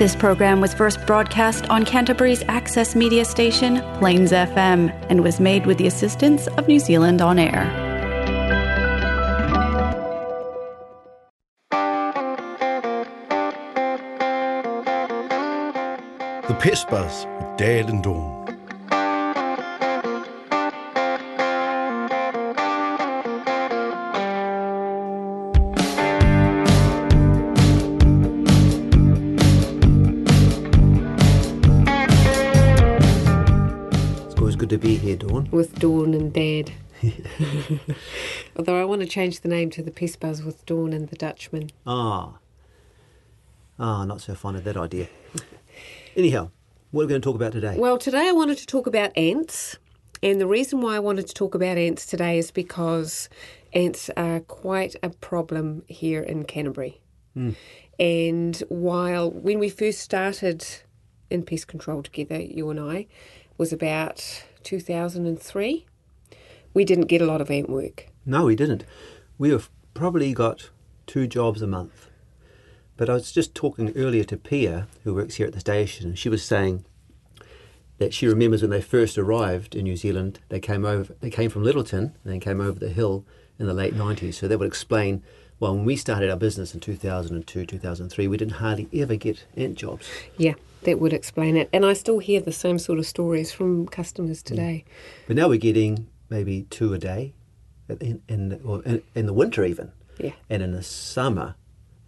This program was first broadcast on Canterbury's access media station, Plains FM, and was made with the assistance of New Zealand On Air. The Pest Buzz with Dad and Dawn. With Dawn and Dad. Although I want to change the name to the Pest Buzz with Dawn and the Dutchman. Ah. Ah, not so fond of that idea. Anyhow, what are we going to talk about today? Well, today I wanted to talk about ants. And the reason why I wanted to talk about ants today is because ants are quite a problem here in Canterbury. And while when we first started in pest control together, you and I, was about 2003, we didn't get a lot of ant work. No, we didn't. We have probably got two jobs a month. But I was just talking earlier to Pia, who works here at the station, and she was saying that she remembers when they first arrived in New Zealand, they came over they came from Lyttelton and then came over the hill in the late nineties. So that would explain well, when we started our business in 2002, 2003, we didn't hardly ever get ant jobs. Yeah, that would explain it. And I still hear the same sort of stories from customers mm. today. But now we're getting maybe two a day, in in, or in, in the winter even, Yeah, and in the summer,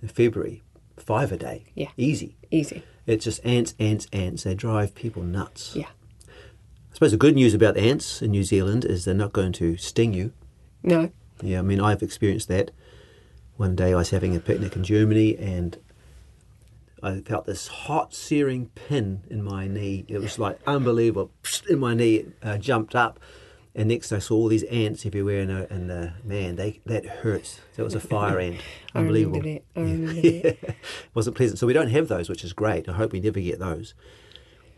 in February, five a day. Yeah. easy. easy. It's just ants, ants, ants. They drive people nuts. Yeah. I suppose the good news about ants in New Zealand is they're not going to sting you. No. Yeah, I mean I've experienced that. One day I was having a picnic in Germany and I felt this hot searing pin in my knee. It was like unbelievable. Psst, In my knee, uh, jumped up, and next I saw all these ants everywhere. And, uh, and uh, man, they that hurts. That was a fire ant. Unbelievable. I remember that. I remember that. wasn't pleasant. So we don't have those, which is great. I hope we never get those.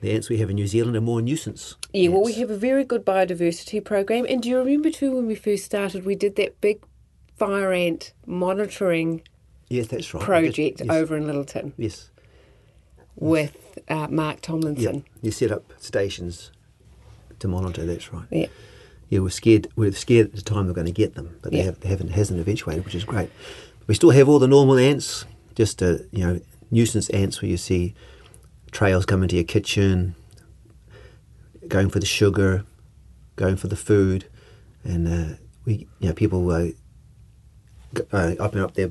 The ants we have in New Zealand are more nuisance. Yeah, well, we have a very good biodiversity program. And do you remember too when we first started, we did that big fire ant monitoring Yes, that's right. project yes. over in Lyttelton Yes. With uh, Mark Yeah. Tomlinson. You set up stations to monitor. That's right. Yeah. Yeah, we're scared. We're scared at the time we're going to get them, but they, have, they haven't hasn't eventuated, which is great. We still have all the normal ants, just uh, you know nuisance ants where you see trails coming to your kitchen, going for the sugar, going for the food, and uh, we you know people uh, g- uh, open up their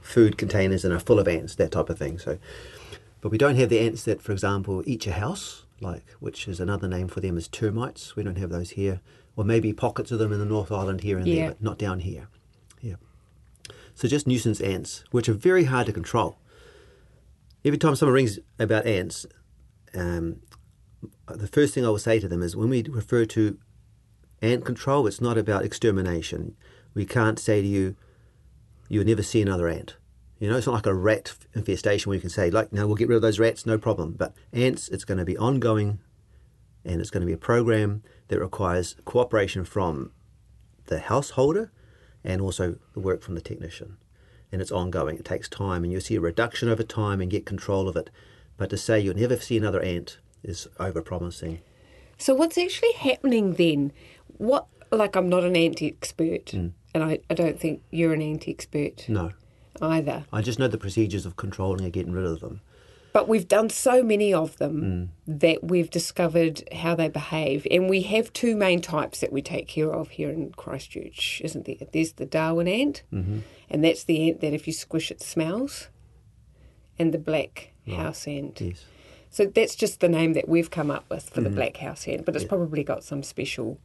food containers and are full of ants, that type of thing. So, but we don't have the ants that, for example, eat your house, like which is another name for them is termites. We don't have those here, or maybe pockets of them in the North Island here and Yeah. there, but not down here. Yeah. So just nuisance ants, which are very hard to control. Every time someone rings about ants, um, the first thing I will say to them is when we refer to ant control, it's not about extermination. We can't say to you, you'll never see another ant. You know, it's not like a rat infestation where you can say, like, no, we'll get rid of those rats, no problem. But ants, it's going to be ongoing and it's going to be a program that requires cooperation from the householder and also the work from the technician. And it's ongoing, it takes time, and you'll see a reduction over time and get control of it. But to say you'll never see another ant is over promising. So what's actually happening then? What like I'm not an ant expert, mm. and I, I don't think you're an ant expert No. Either. I just know the procedures of controlling and getting rid of them. But we've done so many of them that we've discovered how they behave. And we have two main types that we take care of here in Christchurch, isn't there? There's the Darwin ant, mm-hmm. and that's the ant that if you squish it smells, and the black house ant. Yes. So that's just the name that we've come up with for the black house ant, but it's probably got some special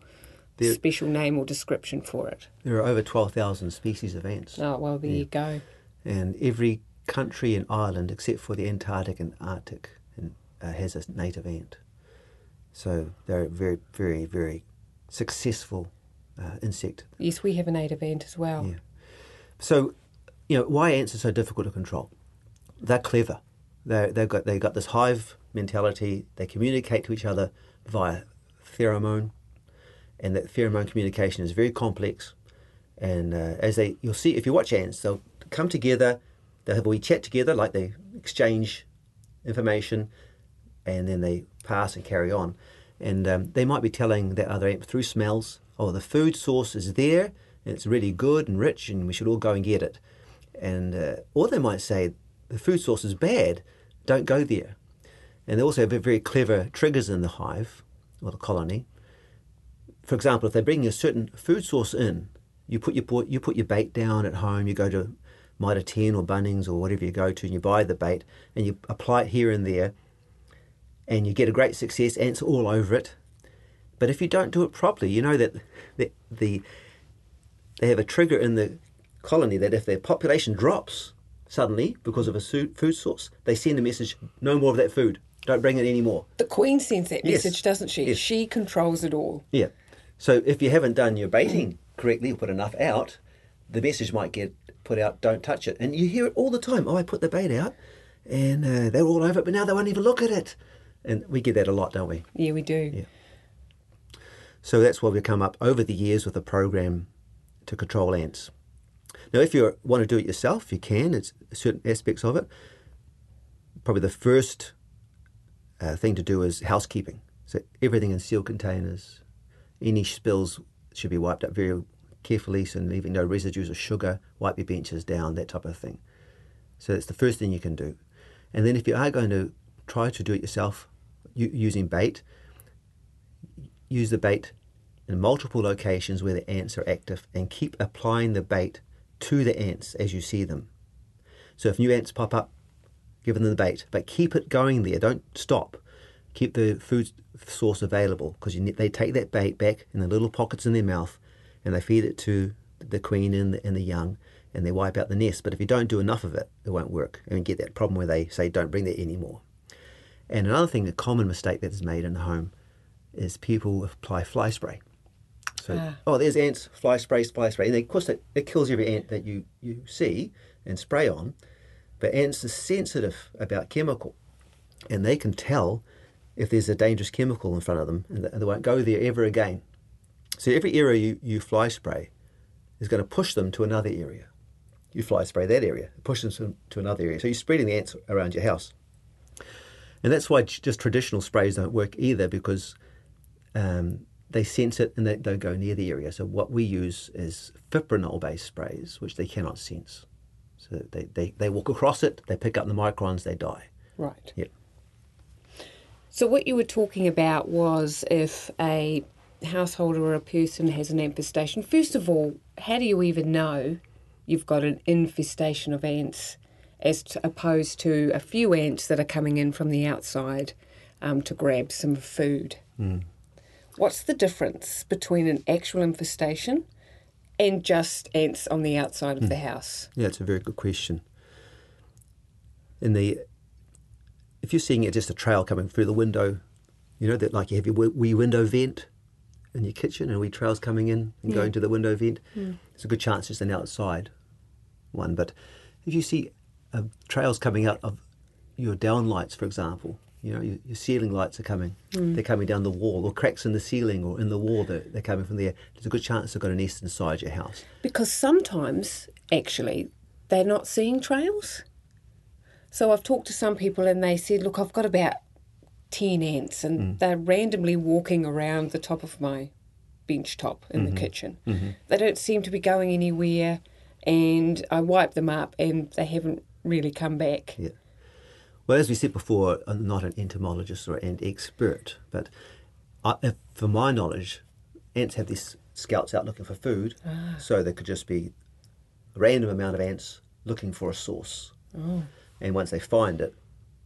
There- special name or description for it. There are over 12,000 species of ants. Oh, well, there you go. And every country in Ireland, except for the Antarctic and Arctic, and, uh, has a native ant. So they're a very, very, very successful uh, insect. Yes, we have a native ant as well. Yeah. So, you know, why ants are so difficult to control? They're clever. They they've got they got this hive mentality. They communicate to each other via pheromone, and that pheromone communication is very complex. And uh, as they, you'll see if you watch ants, they'll come together. They'll have a wee chat together, like they exchange information, and then they pass and carry on. And um, they might be telling that other ant through smells, oh, the food source is there, and it's really good and rich, and we should all go and get it. And uh, or they might say the food source is bad, don't go there. And they also have very clever triggers in the hive or the colony. For example, if they bring a certain food source in, you put your you put your bait down at home. You go to Mitre 10 or Bunnings or whatever you go to, and you buy the bait and you apply it here and there, and you get a great success. Ants all over it. But if you don't do it properly, you know that the, the they have a trigger in the colony that if their population drops suddenly because of a food source, they send a message: no more of that food. Don't bring it anymore. The Queen sends that Yes. message, doesn't she? Yes. She controls it all. Yeah. So if you haven't done your baiting correctly or put enough out, the message might get put out, don't touch it. And you hear it all the time. Oh, I put the bait out and uh, they're all over it, but now they won't even look at it. And we get that a lot, don't we? Yeah, we do. Yeah. So that's why we've come up over the years with a program to control ants. Now, if you want to do it yourself, you can. It's certain aspects of it. Probably the first uh, thing to do is housekeeping. So everything in sealed containers. Any spills should be wiped up very carefully, so leaving no residues of sugar. Wipe your benches down, that type of thing. So that's the first thing you can do. And then if you are going to try to do it yourself using bait, use the bait in multiple locations where the ants are active and keep applying the bait to the ants as you see them. So if new ants pop up, give them the bait, but keep it going there. Don't stop. Keep the food source available because they take that bait back in the little pockets in their mouth and they feed it to the queen and the, and the young and they wipe out the nest. But if you don't do enough of it, it won't work. And you get that problem where they say, don't bring that anymore. And another thing, a common mistake that is made in the home is people apply fly spray. So, Ah. oh, there's ants, fly spray, fly spray. And of course, it, it kills every ant that you, you see and spray on. But ants are sensitive about chemical and they can tell if there's a dangerous chemical in front of them and they won't go there ever again. So every area you, you fly spray is going to push them to another area. You fly spray that area, push them to, to another area. So you're spreading the ants around your house. And that's why just traditional sprays don't work either because um, they sense it and they don't go near the area. So what we use is fipronil-based sprays, which they cannot sense. So they, they, they walk across it, they pick up the microns, they die. Right. Yep. So, what you were talking about was if a householder or a person has an infestation, first of all, how do you even know you've got an infestation of ants as to, opposed to a few ants that are coming in from the outside um, to grab some food? What's the difference between an actual infestation and just ants on the outside of the house? Yeah, it's a very good question. In the, if you're seeing it just a trail coming through the window, you know that like you have your wee window vent in your kitchen and wee trails coming in and going to the window vent. There's a good chance it's an outside one. But if you see uh, trails coming out of your down lights, for example, you know your, your ceiling lights are coming. They're coming down the wall, or cracks in the ceiling or in the wall. They're, they're coming from there. There's a good chance they've got a nest inside your house. Because sometimes, actually, they're not seeing trails. So I've talked to some people and they said, Look, I've got about 10 ants and they're randomly walking around the top of my bench top in the mm-hmm. kitchen. Mm-hmm. They don't seem to be going anywhere and I wipe them up and they haven't really come back. Yeah. Well, as we said before, I'm not an entomologist or an expert, but I, if, for my knowledge, ants have these scouts out looking for food, ah. so there could just be a random amount of ants looking for a source. Oh. And once they find it,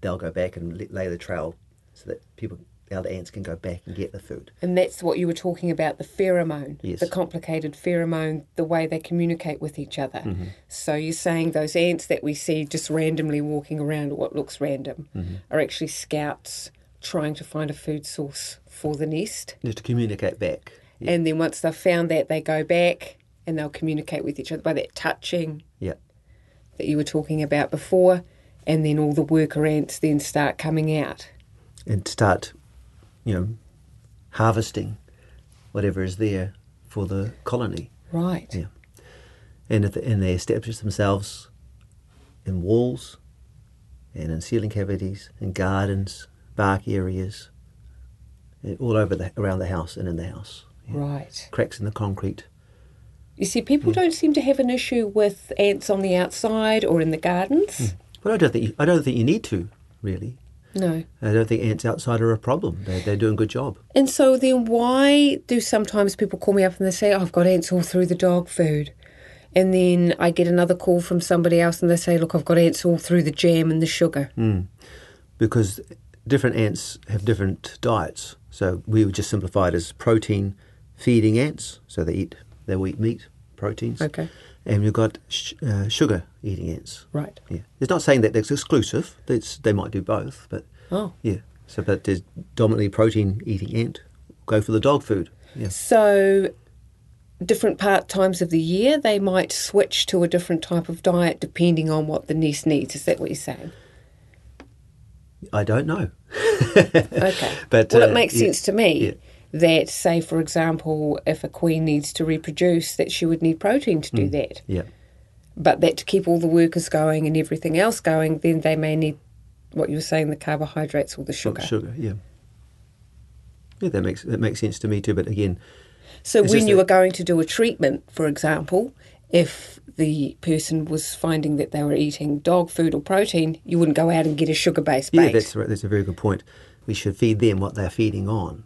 they'll go back and lay the trail so that people, the other ants can go back and get the food. And that's what you were talking about the pheromone, Yes. the complicated pheromone, the way they communicate with each other. Mm-hmm. So you're saying those ants that we see just randomly walking around, what looks random, mm-hmm. are actually scouts trying to find a food source for the nest. Just to communicate back. And then once they've found that, they go back and they'll communicate with each other by that touching Yeah. that you were talking about before. And then all the worker ants then start coming out. And start, you know, harvesting whatever is there for the colony. Right. Yeah. And, if, and they establish themselves in walls and in ceiling cavities, in gardens, bark areas, eh, all over the around the house and in the house. Yeah. Right. Cracks in the concrete. You see, people don't seem to have an issue with ants on the outside or in the gardens. Hmm. But I don't think you, I don't think you need to really. No. I don't think ants outside are a problem. They they're doing a good job. And so then why do sometimes people call me up and they say, oh, I've got ants all through the dog food? And then I get another call from somebody else and they say, look, I've got ants all through the jam and the sugar. Hmm. because different ants have different diets. So we would just simplify it as protein feeding ants. So they eat they will eat meat, proteins. Okay. And you've got sh- uh, sugar eating ants. Right. Yeah. It's not saying that that's exclusive. It's, they might do both, but Oh. yeah. So but there's dominantly protein eating ant. Go for the dog food. Yeah. So different part times of the year, they might switch to a different type of diet depending on what the nest needs. Is that what you're saying? I don't know. Okay. But, well, uh, it makes yeah, sense to me yeah. That, say, for example, if a queen needs to reproduce, that she would need protein to do Mm. that. Yeah. But that to keep all the workers going and everything else going, then they may need what you were saying, the carbohydrates or the sugar. Sugar. Yeah. Yeah, that makes that makes sense to me too. But again, So when you that- were going to do a treatment, for example, if the person was finding that they were eating dog food or protein, you wouldn't go out and get a sugar-based bait. yeah, that's right. That's a very good point. We should feed them what they're feeding on.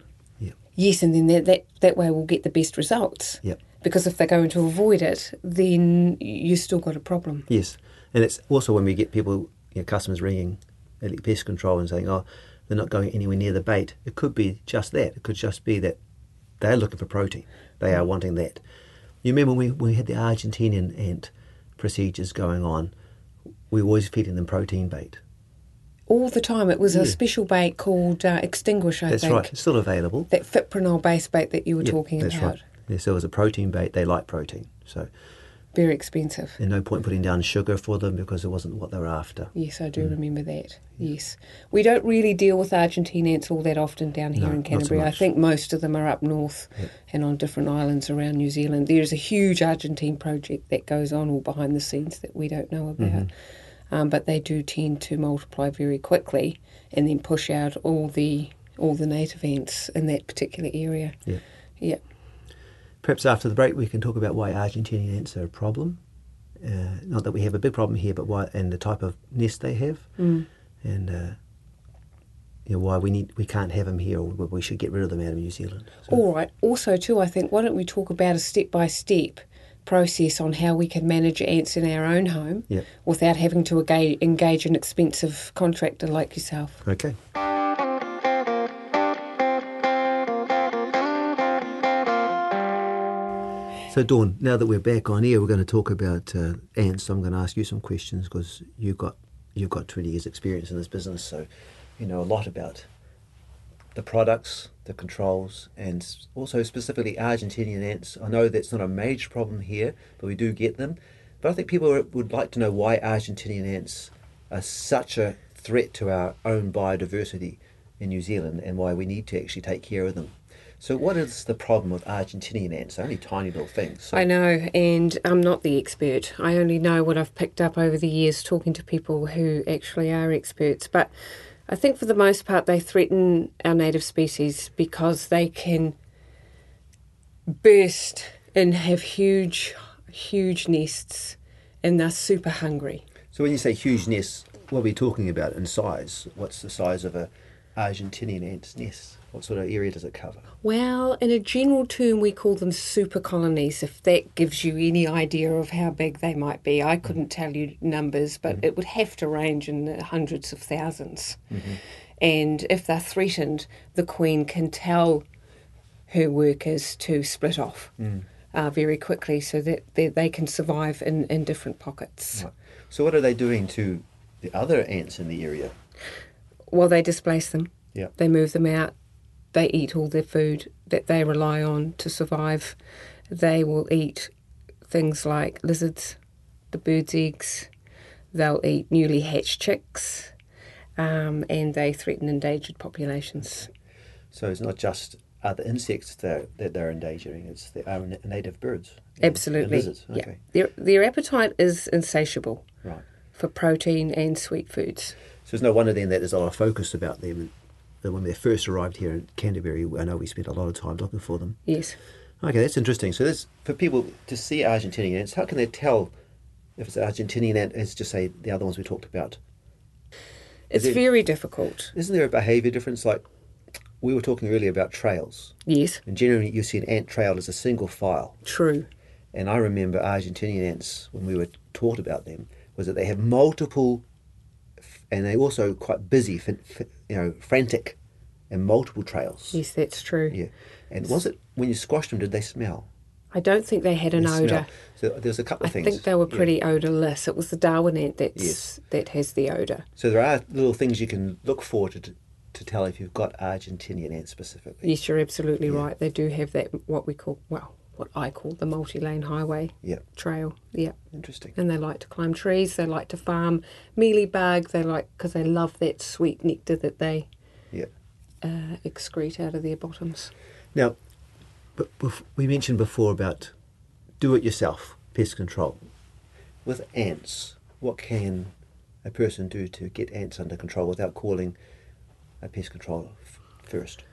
Yes, and then that, that that way we'll get the best results. Yep. Because if they're going to avoid it, then you've still got a problem. Yes, and it's also when we get people, you know, customers ringing Elite Pest Control and saying, "Oh, they're not going anywhere near the bait." It could be just that. It could just be that they're looking for protein. They are wanting that. You remember when we, when we had the Argentinian ant procedures going on? We were always feeding them protein bait. All the time, it was a special bait called uh, Xstinguish, I That's think. right. It's still available. That fipronil-based bait that you were Yeah, talking that's about. right. Yeah, so it was a protein bait. They like protein, so Very expensive. there's no point putting down sugar for them because it wasn't what they were after. Yes, I do Mm. remember that. Yes. We don't really deal with Argentine ants all that often down here No, in not so Canterbury. I think most of them are up north and on different islands around New Zealand. There's a huge Argentine project that goes on all behind the scenes that we don't know about. Mm-hmm. Um, but they do tend to multiply very quickly and then push out all the all the native ants in that particular area. Yeah. Yeah. Perhaps after the break, we can talk about why Argentinian ants are a problem. Uh, not that we have a big problem here, but why and the type of nest they have, Mm. and uh, you know, why we need we can't have them here, or we should get rid of them out of New Zealand. So, All right. Also, too, I think why don't we talk about a step by step process on how we can manage ants in our own home without having to engage, engage an expensive contractor like yourself. Okay. So, Dawn, now that we're back on air, we're going to talk about uh, ants. I'm going to ask you some questions because you've got you've got 20 years' experience in this business, so you know a lot about the products, the controls, and also specifically Argentinian ants. I know that's not a major problem here, but we do get them. But I think people would like to know why Argentinian ants are such a threat to our own biodiversity in New Zealand and why we need to actually take care of them. So, what is the problem with Argentinian ants? They're only tiny little things. So, I know, and I'm not the expert. I only know what I've picked up over the years talking to people who actually are experts. But I think for the most part, they threaten our native species because they can burst and have huge, huge nests, and they're super hungry. so when you say huge nests, what are we talking about in size? What's the size of a Argentinian ant's nest? What sort of area does it cover? Well, in a general term, we call them super colonies, if that gives you any idea of how big they might be. I mm-hmm. couldn't tell you numbers, but mm-hmm. it would have to range in the hundreds of 1000s mm-hmm. And if they're threatened, the Queen can tell her workers to split off mm. uh, very quickly so that they, they can survive in, in different pockets. Right. So, what are they doing to the other ants in the area? Well, they displace them. Yeah. They move them out. They eat all their food that they rely on to survive. They will eat things like lizards, the birds' eggs. They'll eat newly hatched chicks, um, and they threaten endangered populations. So, it's not just other insects that, that they're endangering, it's the our native birds. Absolutely. Lizards. Yeah. Their, their appetite is insatiable Right. for protein and sweet foods. So it's no wonder then that there's a lot of focus about them. And when they first arrived here in Canterbury, I know we spent a lot of time looking for them. Yes. Okay, that's interesting. So that's for people to see Argentinian ants. How can they tell if it's an Argentinian ant as just say the other ones we talked about? It's it- very difficult. Isn't there a behaviour difference? Like we were talking earlier about trails, Yes. and generally you see an ant trail as a single file. True. And I remember Argentinian ants when we were taught about them was that they have multiple, and they're also quite busy, you know, frantic, and multiple trails. Yes, that's true. Yeah. And was it when you squashed them? Did they smell? I don't think they had an odour. So there's a couple I of things. I think they were Yeah. pretty odourless. It was the Darwin ant that's Yes. that has the odour. So there are little things you can look for to to tell if you've got Argentinian ants specifically. Yes, you're absolutely Yeah. right. They do have that what we call well, what I call the multi-lane highway Yeah. trail. Yeah, Interesting. and they like to climb trees. They like to farm mealybug. They like because they love that sweet nectar that they Yeah. uh, excrete out of their bottoms. Now, but we mentioned before about do-it-yourself pest control. With ants, what can a person do to get ants under control without calling a pest control f- first?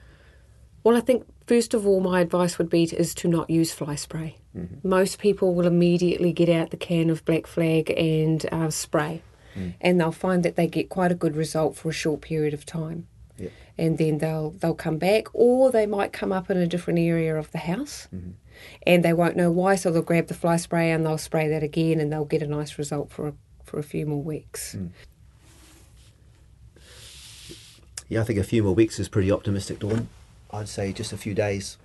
Well, I think first of all, my advice would be to, is to not use fly spray. Mm-hmm. Most people will immediately get out the can of Black Flag and uh, spray, mm. and they'll find that they get quite a good result for a short period of time. Yeah. And then they'll they'll come back, or they might come up in a different area of the house, mm-hmm. and they won't know why. So they'll grab the fly spray and they'll spray that again, and they'll get a nice result for a, for a few more weeks. Mm. Yeah, I think a few more weeks is pretty optimistic, Dawn. I'd say just a few days.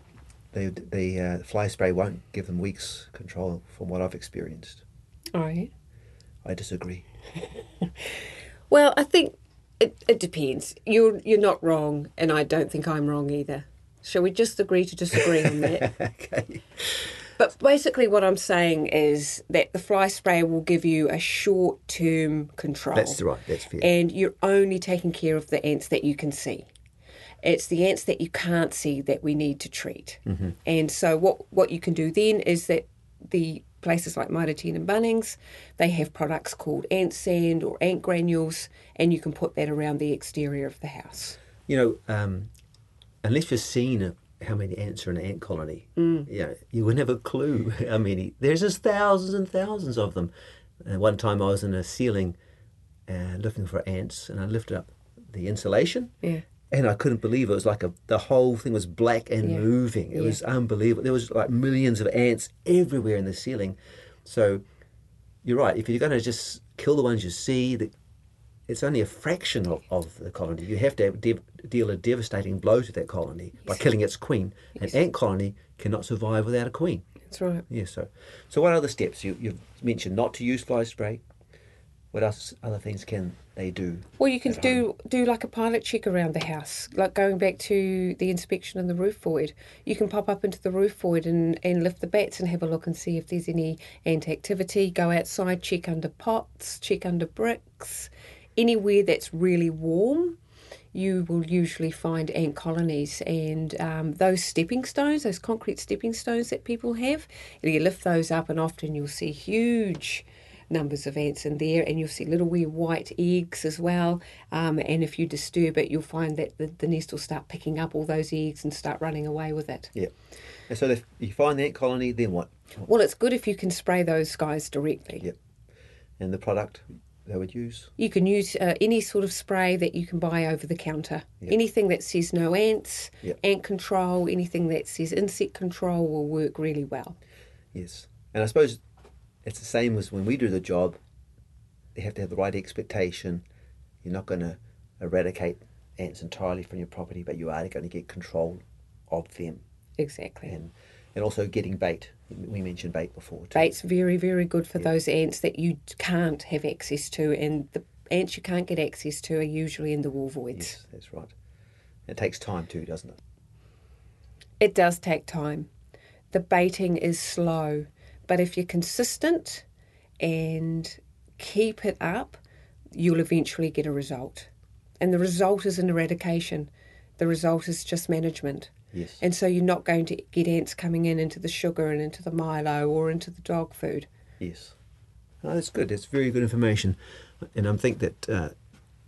The the uh, fly spray won't give them weeks control from what I've experienced. All right. I disagree. Well, I think it, it depends. You're you're not wrong, and I don't think I'm wrong either. Shall we just agree to disagree on that? okay. But basically, what I'm saying is that the fly spray will give you a short term control. That's right. That's fair. And you're only taking care of the ants that you can see. It's the ants that you can't see that we need to treat. Mm-hmm. And so, what, what you can do then is that the places like Mitre and Bunnings, they have products called ant sand or ant granules, and you can put that around the exterior of the house. You know, um, unless you've seen how many ants are in an ant colony, yeah, you wouldn't have a clue how many. There's just thousands and thousands of them. And one time I was in a ceiling uh, looking for ants, and I lifted up the insulation, Yeah. And I couldn't believe it. It was like a the whole thing was black and Yeah. moving. It Yeah. was unbelievable. There was like millions of ants everywhere in the ceiling. So you're right. If you're going to just kill the ones you see, the, it's only a fraction of, of the colony. You have to have, dev, deal a devastating blow to that colony by killing its queen. An ant colony cannot survive without a queen. That's right. Yeah. So, so what other steps you, you've mentioned? Not to use fly spray. What else? Other things can they do? Well, you can do do like a pilot check around the house, like going back to the inspection in the roof void. You can pop up into the roof void and, and lift the bats and have a look and see if there's any ant activity. Go outside, check under pots, check under bricks, anywhere that's really warm. You will usually find ant colonies and um, those stepping stones, those concrete stepping stones that people have. You lift those up, and often you'll see huge numbers of ants in there, and you'll see little wee white eggs as well. Um, and if you disturb it, you'll find that the, the nest will start picking up all those eggs and start running away with it. Yeah. And so if you find the ant colony, then what? Well, it's good if you can spray those guys directly. Yep. And the product they would use? You can use uh, any sort of spray that you can buy over the counter. Yep. Anything that says no ants, Yep. ant control, anything that says insect control will work really well. Yes. And I suppose it's the same as when we do the job. You have to have the right expectation. You're not going to eradicate ants entirely from your property, but you are going to get control of them. Exactly. And and also getting bait. We mentioned bait before. Too. Bait's very, very good for those ants that you can't have access to, and the ants you can't get access to are usually in the wall voids. Yes, that's right. It takes time too, doesn't it? It does take time. The baiting is slow, but if you're consistent and keep it up, you'll eventually get a result. And the result is an eradication. The result is just management. Yes. And so you're not going to get ants coming in into the sugar and into the Milo or into the dog food. Yes. Oh, that's good. That's very good information. And I think that uh,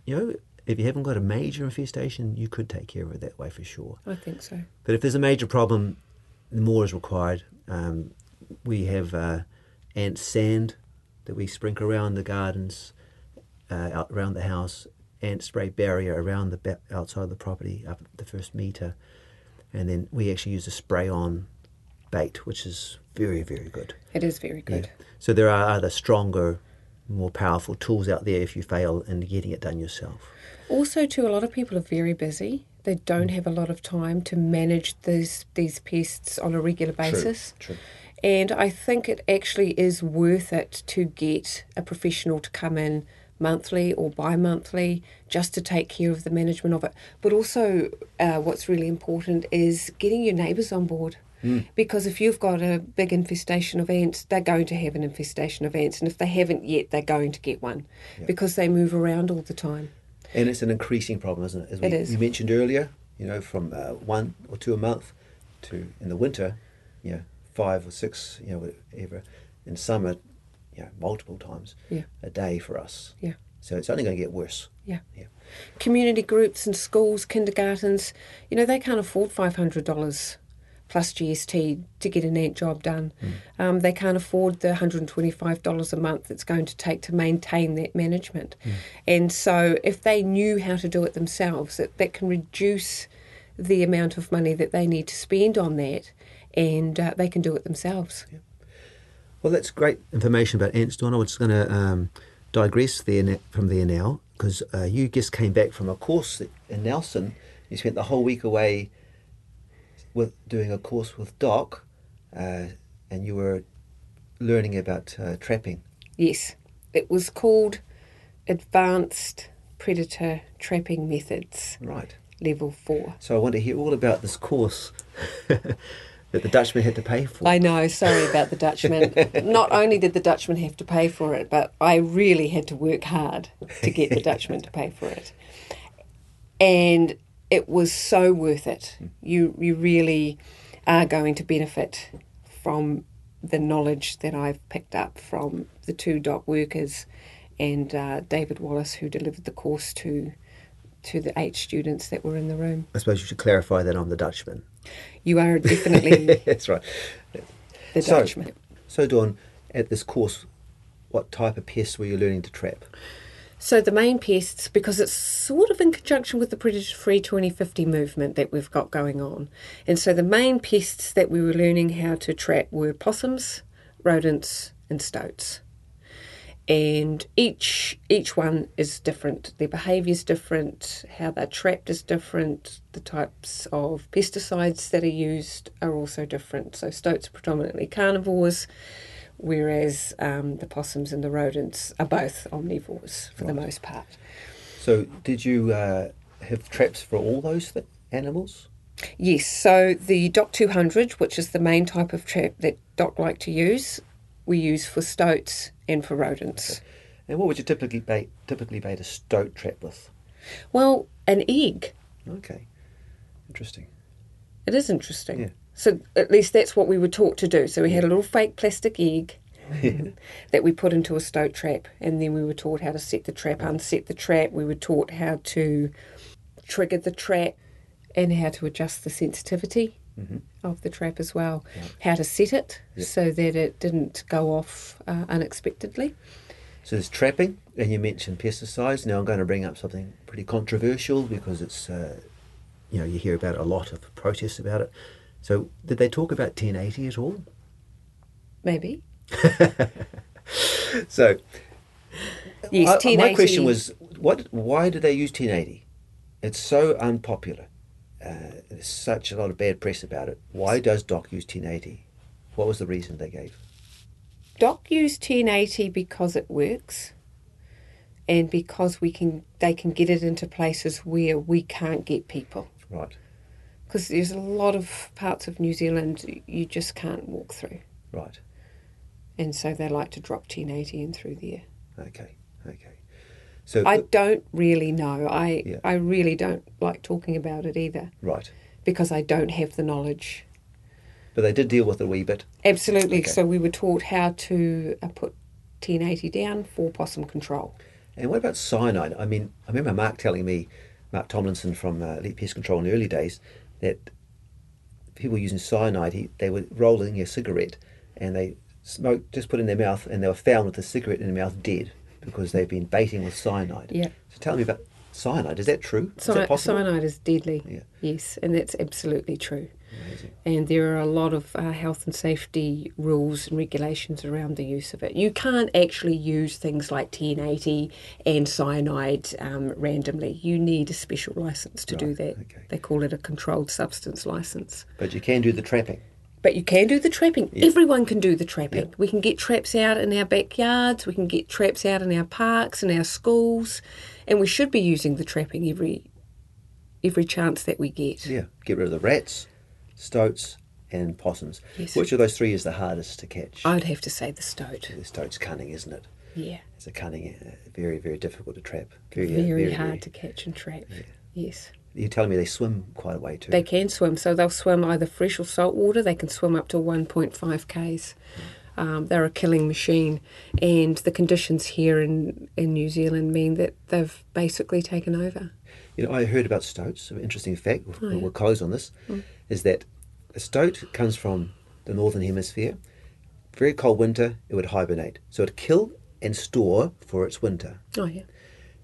you know, if you haven't got a major infestation, you could take care of it that way for sure. I think so. But if there's a major problem, more is required. Um, we have uh, ant sand that we sprinkle around the gardens, uh, out around the house, ant spray barrier around the ba- outside of the property, up the first meter, and then we actually use a spray on bait, which is very, very good. It is very good. Yeah. So there are other stronger, more powerful tools out there if you fail in getting it done yourself. Also, too, a lot of people are very busy. They don't have a lot of time to manage these these pests on a regular basis. true. And I think it actually is worth it to get a professional to come in monthly or bi monthly just to take care of the management of it. But also, uh, what's really important is getting your neighbours on board. Because if you've got a big infestation of ants, they're going to have an infestation of ants. And if they haven't yet, they're going to get one because they move around all the time. And it's an increasing problem, isn't it? As we, It is. You mentioned earlier, you know, from uh, one or two a month to in the winter, you know, five or six, you know, whatever. In summer, you know, multiple times Yeah. a day for us. Yeah. So it's only going to get worse. Yeah. Yeah. community groups and schools, kindergartens, you know, they can't afford $500 plus GST to get an ant job done. Um, they can't afford the $125 a month it's going to take to maintain that management. And so if they knew how to do it themselves, that, that can reduce the amount of money that they need to spend on that and uh, they can do it themselves. Well, that's great information about ants, Dawn. We're just going to um, digress there from there now because uh, you just came back from a course in Nelson. You spent the whole week away with doing a course with DOC, uh, and you were learning about uh, trapping. Yes, it was called Advanced Predator Trapping Methods, Right. Level 4. So I want to hear all about this course that the Dutchman had to pay for. I know, sorry about the Dutchman. Not only did the Dutchman have to pay for it, but I really had to work hard to get the Dutchman to pay for it. And it was so worth it. You you really are going to benefit from the knowledge that I've picked up from the two DOC workers and uh, David Wallace, who delivered the course to to the eight students that were in the room. I suppose you should clarify that I'm the Dutchman. You are definitely That's right. the So- Dutchman. So, Dawn, at this course, what type of pests were you learning to trap? So the main pests, because it's sort of in conjunction with the Predator Free 2050 movement that we've got going on. And so the main pests that we were learning how to trap were possums, rodents, and stoats. And each each one is different. Their behaviour is different. How they're trapped is different. The types of pesticides that are used are also different. So stoats are predominantly carnivores, whereas um, the possums and the rodents are both omnivores for the most part. So, did you uh, have traps for all those th- animals? Yes, so the DOC 200, which is the main type of trap that DOC like to use, we use for stoats and for rodents. And what would you typically bait, typically bait a stoat trap with? Well, an egg. Okay, interesting. It is interesting. Yeah. So at least that's what we were taught to do. So we had a little fake plastic egg that we put into a stoat trap, and then we were taught how to set the trap, unset the trap. We were taught how to trigger the trap and how to adjust the sensitivity of the trap as well. How to set it so that it didn't go off uh, unexpectedly. So there's trapping, and you mentioned pesticides. Now I'm going to bring up something pretty controversial because it's, uh, you know, you hear about a lot of protests about it. So did they talk about 1080 at all? Maybe. So Yes, I- my question was, what? Why do they use 1080? It's so unpopular. Uh, there's such a lot of bad press about it. Why does DOC use 1080? What was the reason they gave? DOC use 1080 because it works and because we can they can get it into places where we can't get people Right, because there's a lot of parts of New Zealand you just can't walk through right. and so they like to drop 1080 in through there. Okay. So I don't really know. I Yeah. I really don't like talking about it either right, because I don't have the knowledge. but they did deal with it a wee bit. Absolutely. Okay. So we were taught how to uh, put 1080 down for possum control. And what about cyanide? I mean, I remember Mark telling me, Mark Tomlinson from uh, Elite Pest Control in the early days, that people using cyanide, he, they were rolling a cigarette and they smoked, just put it in their mouth, and they were found with the cigarette in their mouth dead because they've been baiting with cyanide. Yeah. So tell me about cyanide. Is that true? Is that possible? cyanide is deadly. Yeah. Yes, and that's absolutely true. Amazing. And there are a lot of uh, health and safety rules and regulations around the use of it. You can't actually use things like 1080 and cyanide um, randomly. You need a special license to do that. okay. They call it a controlled substance license. But you can do the trapping. But you can do the trapping. Everyone can do the trapping. We can get traps out in our backyards. We can get traps out in our parks and our schools, and we should be using the trapping every every chance that we get. Yeah. Get rid of the rats, stoats, and possums. Yes. Which of those three is the hardest to catch? I'd have to say the stoat. the stoat's cunning, isn't it? Yeah, It's a cunning, uh, very, very difficult to trap. Very, uh, very, hard to catch and trap. Yes, You're telling me they swim quite a way too. they can swim. So they'll swim either fresh or salt water. They can swim up to 1.5 k's. Um, they're a killing machine, and the conditions here in, in New Zealand mean that they've basically taken over. You know, I heard about stoats. An interesting fact. Oh, We'll, we'll close on this. Is that a stoat comes from the northern hemisphere. Very cold winter, it would hibernate. So it'd kill and store for its winter. Oh yeah.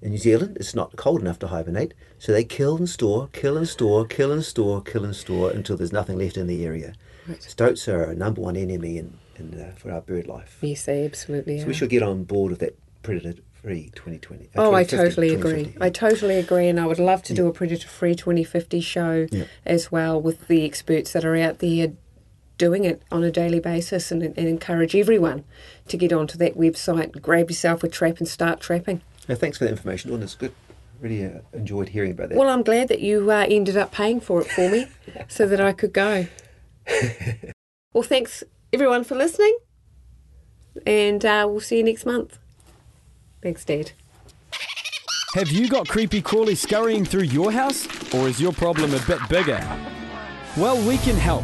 In New Zealand, it's not cold enough to hibernate, so they kill and store, kill and store, kill and store, kill and store until there's nothing left in the area. Right. Stoats are a number one enemy in, in, uh, for our bird life. Yes, they absolutely So are. we should get on board with that predator free 2020. uh, Oh, I totally agree. 2050. I totally agree, and I would love to do a Predator Free 2050 show Yeah. as well with the experts that are out there doing it on a daily basis and, and encourage everyone to get onto that website, grab yourself a trap and start trapping. Now, thanks for the information, Dawn. It's good. Really uh, enjoyed hearing about that. Well, I'm glad that you uh, ended up paying for it for me so that I could go. well, thanks everyone for listening, and uh, we'll see you next month. Thanks, Dad. Have you got creepy crawly scurrying through your house? Or is your problem a bit bigger? Well, we can help.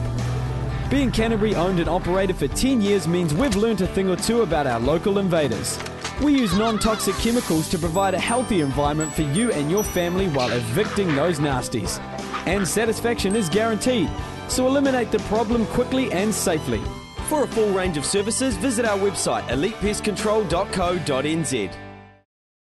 Being Canterbury owned and operated for 10 years means we've learnt a thing or two about our local invaders. We use non toxic chemicals to provide a healthy environment for you and your family while evicting those nasties. And satisfaction is guaranteed, so eliminate the problem quickly and safely. For a full range of services, visit our website elitepestcontrol.co.nz.